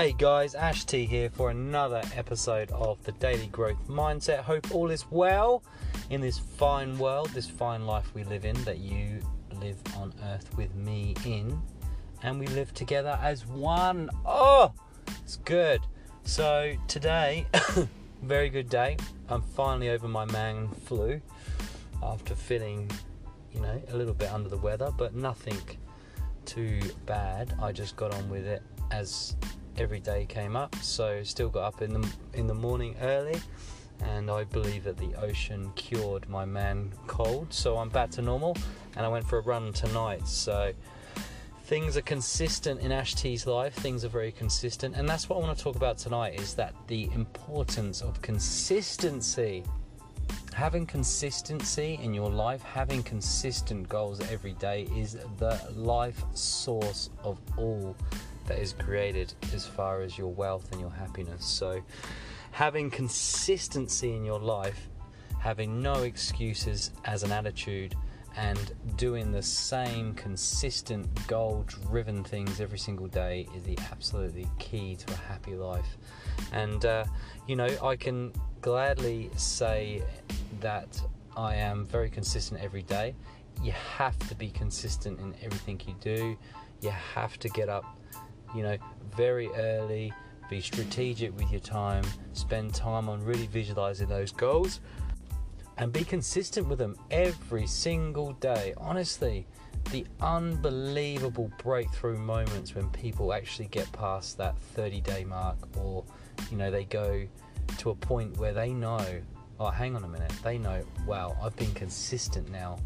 Hey guys, Ash T here for another episode of the Daily Growth Mindset. Hope all is well in this fine world, this fine life we live in, that you live on earth with me in, and we live together as one. Oh, it's good. So, today, very good day. I'm finally over my man flu after feeling, you know, a little bit under the weather, but nothing too bad. I just got on with it as every day came up. So still got up in the in the morning early, and I believe that the ocean cured my man cold. So I'm back to normal, and I went for a run tonight. So things are consistent in Ash T's life. Things are very consistent, and that's what I want to talk about tonight. Is that the importance of consistency. Having consistency in your life, having consistent goals every day is the life source of all that is created as far as your wealth and your happiness. So, having consistency in your life, having no excuses as an attitude, and doing the same consistent goal driven things every single day is the absolutely key to a happy life. And, uh, you know, I can gladly say that I am very consistent every day. You have to be consistent in everything you do. You have to get up you know, very early, be strategic with your time, spend time on really visualizing those goals, and be consistent with them every single day. Honestly, the unbelievable breakthrough moments when people actually get past that 30 day mark or you know they go to a point where they know oh hang on a minute they know wow i've been consistent now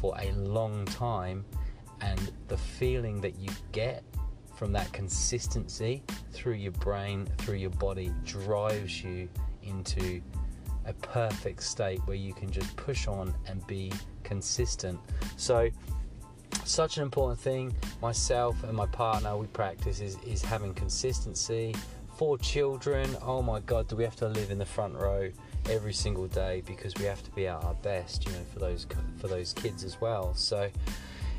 for a long time and the feeling that you get from that consistency through your brain, through your body, drives you into a perfect state where you can just push on and be consistent. So, such an important thing. Myself and my partner, we practice is, is having consistency. For children, oh my God, do we have to live in the front row every single day because we have to be at our best, you know, for those for those kids as well. So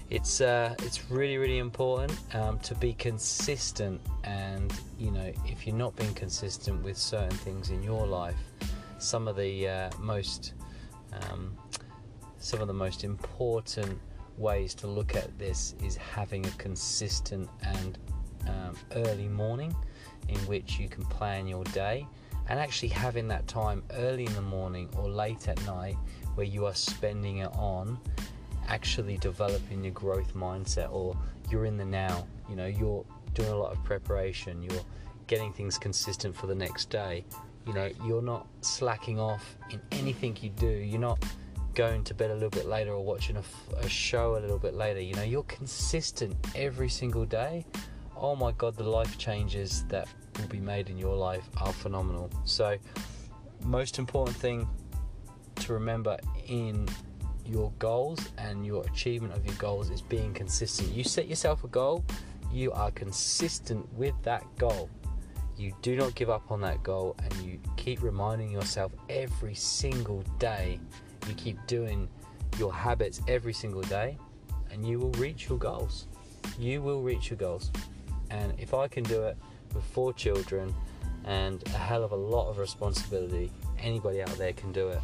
it's uh, it's really really important um, to be consistent and you know if you're not being consistent with certain things in your life some of the uh, most um, some of the most important ways to look at this is having a consistent and um, early morning in which you can plan your day and actually having that time early in the morning or late at night where you are spending it on actually developing your growth mindset or you're in the now you know you're doing a lot of preparation you're getting things consistent for the next day you know you're not slacking off in anything you do. You're not going to bed a little bit later or watching a, a show a little bit later. You know you're consistent every single day. Oh my god the life changes that will be made in your life are phenomenal. So most important thing to remember in your goals and your achievement of your goals is being consistent. You set yourself a goal, you are consistent with that goal. You do not give up on that goal and you keep reminding yourself every single day. You keep doing your habits every single day and you will reach your goals. You will reach your goals. And if I can do it with four children and a hell of a lot of responsibility, anybody out there can do it.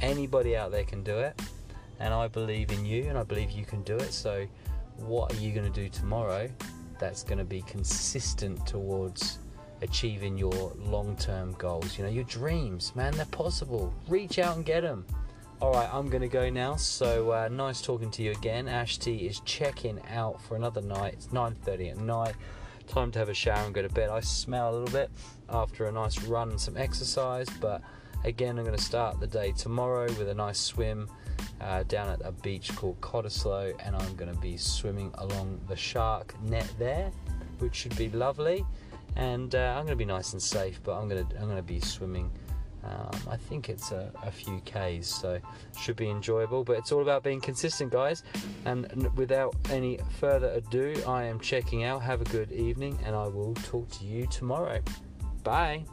Anybody out there can do it and I believe in you and I believe you can do it. So, what are you going to do tomorrow that's going to be consistent towards achieving your long term goals? You know, your dreams, man, they're possible. Reach out and get them. All right, I'm going to go now. So uh, nice talking to you again. Ash T is checking out for another night. It's 9:30 at night. Time to have a shower and go to bed. I smell a little bit after a nice run and some exercise, but again, I'm going to start the day tomorrow with a nice swim uh, down at a beach called Cottesloe, and I'm going to be swimming along the shark net there, which should be lovely. And uh, I'm going to be nice and safe, but I'm going to I'm going to be swimming. Um, I think it's a, a, few k's, so should be enjoyable. But it's all about being consistent, guys. And without any further ado, I am checking out. Have a good evening, and I will talk to you tomorrow. Bye.